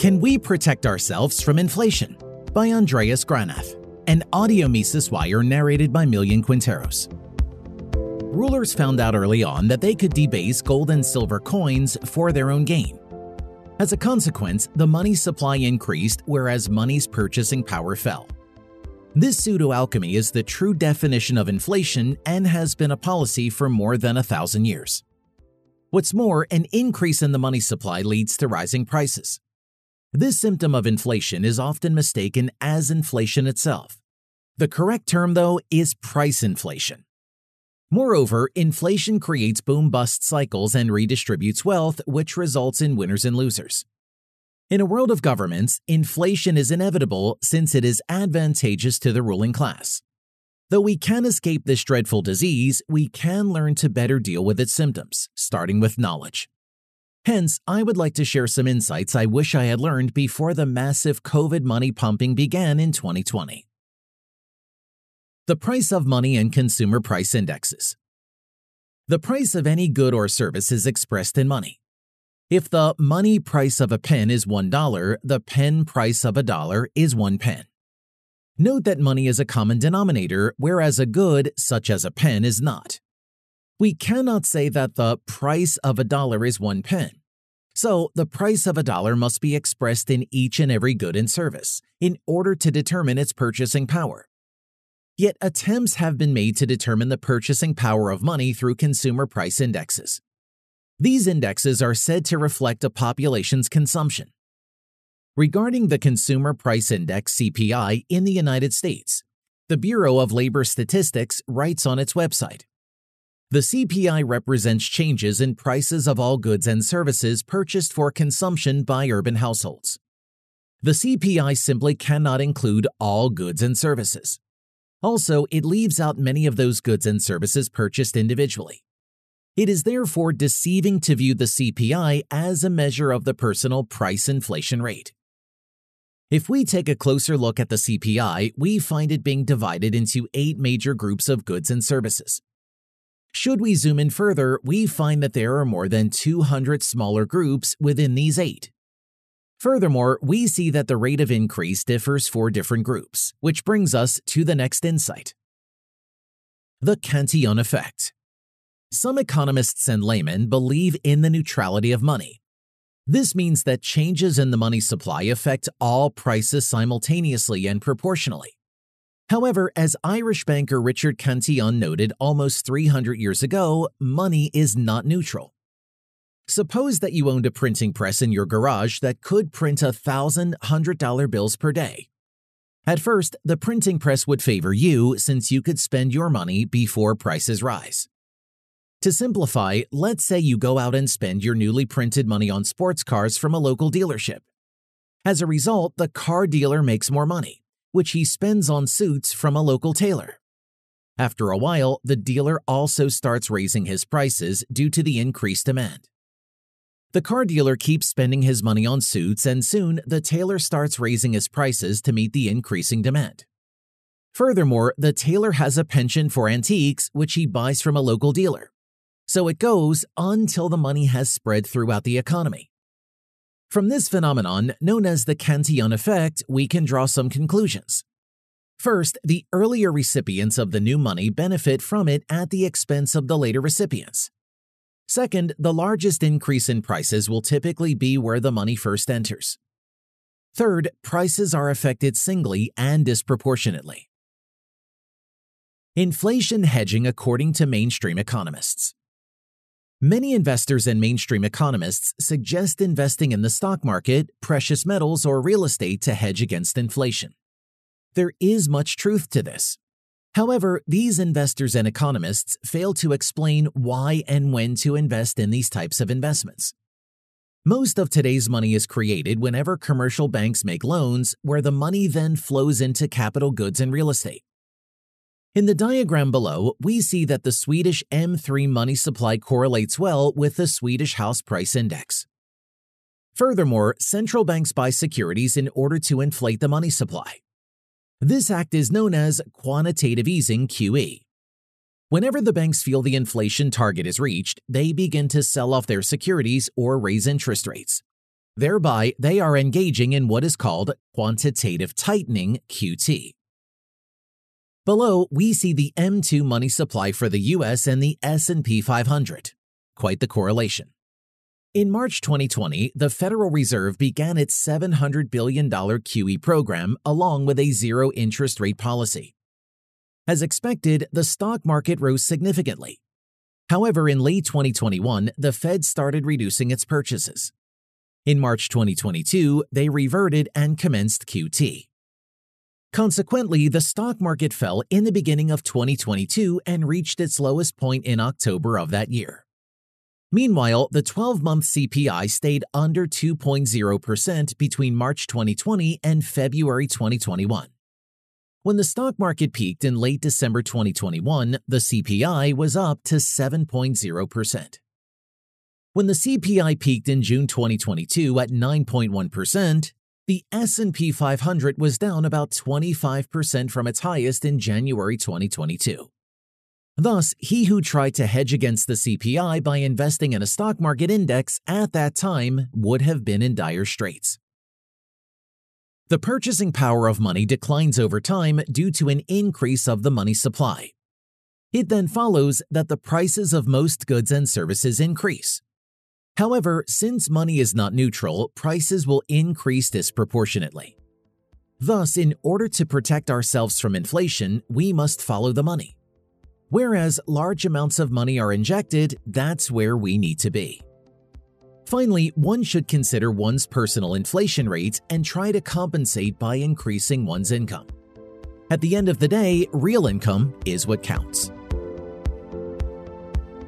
Can We Protect Ourselves from Inflation? by Andreas Granath, an audio Mises wire narrated by Millian Quinteros. Rulers found out early on that they could debase gold and silver coins for their own gain. As a consequence, the money supply increased whereas money's purchasing power fell. This pseudo alchemy is the true definition of inflation and has been a policy for more than a thousand years. What's more, an increase in the money supply leads to rising prices. This symptom of inflation is often mistaken as inflation itself. The correct term, though, is price inflation. Moreover, inflation creates boom bust cycles and redistributes wealth, which results in winners and losers. In a world of governments, inflation is inevitable since it is advantageous to the ruling class. Though we can escape this dreadful disease, we can learn to better deal with its symptoms, starting with knowledge. Hence, I would like to share some insights I wish I had learned before the massive COVID money pumping began in 2020. The price of money and consumer price indexes. The price of any good or service is expressed in money. If the money price of a pen is $1, the pen price of a dollar is 1 pen. Note that money is a common denominator, whereas a good, such as a pen, is not. We cannot say that the price of a dollar is 1 pen. So, the price of a dollar must be expressed in each and every good and service in order to determine its purchasing power. Yet attempts have been made to determine the purchasing power of money through consumer price indexes. These indexes are said to reflect a population's consumption. Regarding the Consumer Price Index CPI in the United States, the Bureau of Labor Statistics writes on its website The CPI represents changes in prices of all goods and services purchased for consumption by urban households. The CPI simply cannot include all goods and services. Also, it leaves out many of those goods and services purchased individually. It is therefore deceiving to view the CPI as a measure of the personal price inflation rate. If we take a closer look at the CPI, we find it being divided into eight major groups of goods and services. Should we zoom in further, we find that there are more than 200 smaller groups within these eight. Furthermore, we see that the rate of increase differs for different groups, which brings us to the next insight. The Cantillon effect. Some economists and laymen believe in the neutrality of money. This means that changes in the money supply affect all prices simultaneously and proportionally. However, as Irish banker Richard Cantillon noted almost 300 years ago, money is not neutral. Suppose that you owned a printing press in your garage that could print a thousand hundred dollar bills per day. At first, the printing press would favor you since you could spend your money before prices rise. To simplify, let's say you go out and spend your newly printed money on sports cars from a local dealership. As a result, the car dealer makes more money, which he spends on suits from a local tailor. After a while, the dealer also starts raising his prices due to the increased demand. The car dealer keeps spending his money on suits, and soon the tailor starts raising his prices to meet the increasing demand. Furthermore, the tailor has a penchant for antiques, which he buys from a local dealer. So it goes until the money has spread throughout the economy. From this phenomenon, known as the Cantillon effect, we can draw some conclusions. First, the earlier recipients of the new money benefit from it at the expense of the later recipients. Second, the largest increase in prices will typically be where the money first enters. Third, prices are affected singly and disproportionately. Inflation hedging according to mainstream economists. Many investors and mainstream economists suggest investing in the stock market, precious metals, or real estate to hedge against inflation. There is much truth to this. However, these investors and economists fail to explain why and when to invest in these types of investments. Most of today's money is created whenever commercial banks make loans, where the money then flows into capital goods and real estate. In the diagram below, we see that the Swedish M3 money supply correlates well with the Swedish house price index. Furthermore, central banks buy securities in order to inflate the money supply. This act is known as quantitative easing QE. Whenever the banks feel the inflation target is reached, they begin to sell off their securities or raise interest rates. Thereby, they are engaging in what is called quantitative tightening QT. Below, we see the M2 money supply for the US and the S&P 500. Quite the correlation. In March 2020, the Federal Reserve began its $700 billion QE program along with a zero interest rate policy. As expected, the stock market rose significantly. However, in late 2021, the Fed started reducing its purchases. In March 2022, they reverted and commenced QT. Consequently, the stock market fell in the beginning of 2022 and reached its lowest point in October of that year. Meanwhile, the 12 month CPI stayed under 2.0% between March 2020 and February 2021. When the stock market peaked in late December 2021, the CPI was up to 7.0%. When the CPI peaked in June 2022 at 9.1%, the S&P 500 was down about 25% from its highest in January 2022. Thus, he who tried to hedge against the CPI by investing in a stock market index at that time would have been in dire straits. The purchasing power of money declines over time due to an increase of the money supply. It then follows that the prices of most goods and services increase. However, since money is not neutral, prices will increase disproportionately. Thus, in order to protect ourselves from inflation, we must follow the money. Whereas large amounts of money are injected, that's where we need to be. Finally, one should consider one's personal inflation rate and try to compensate by increasing one's income. At the end of the day, real income is what counts.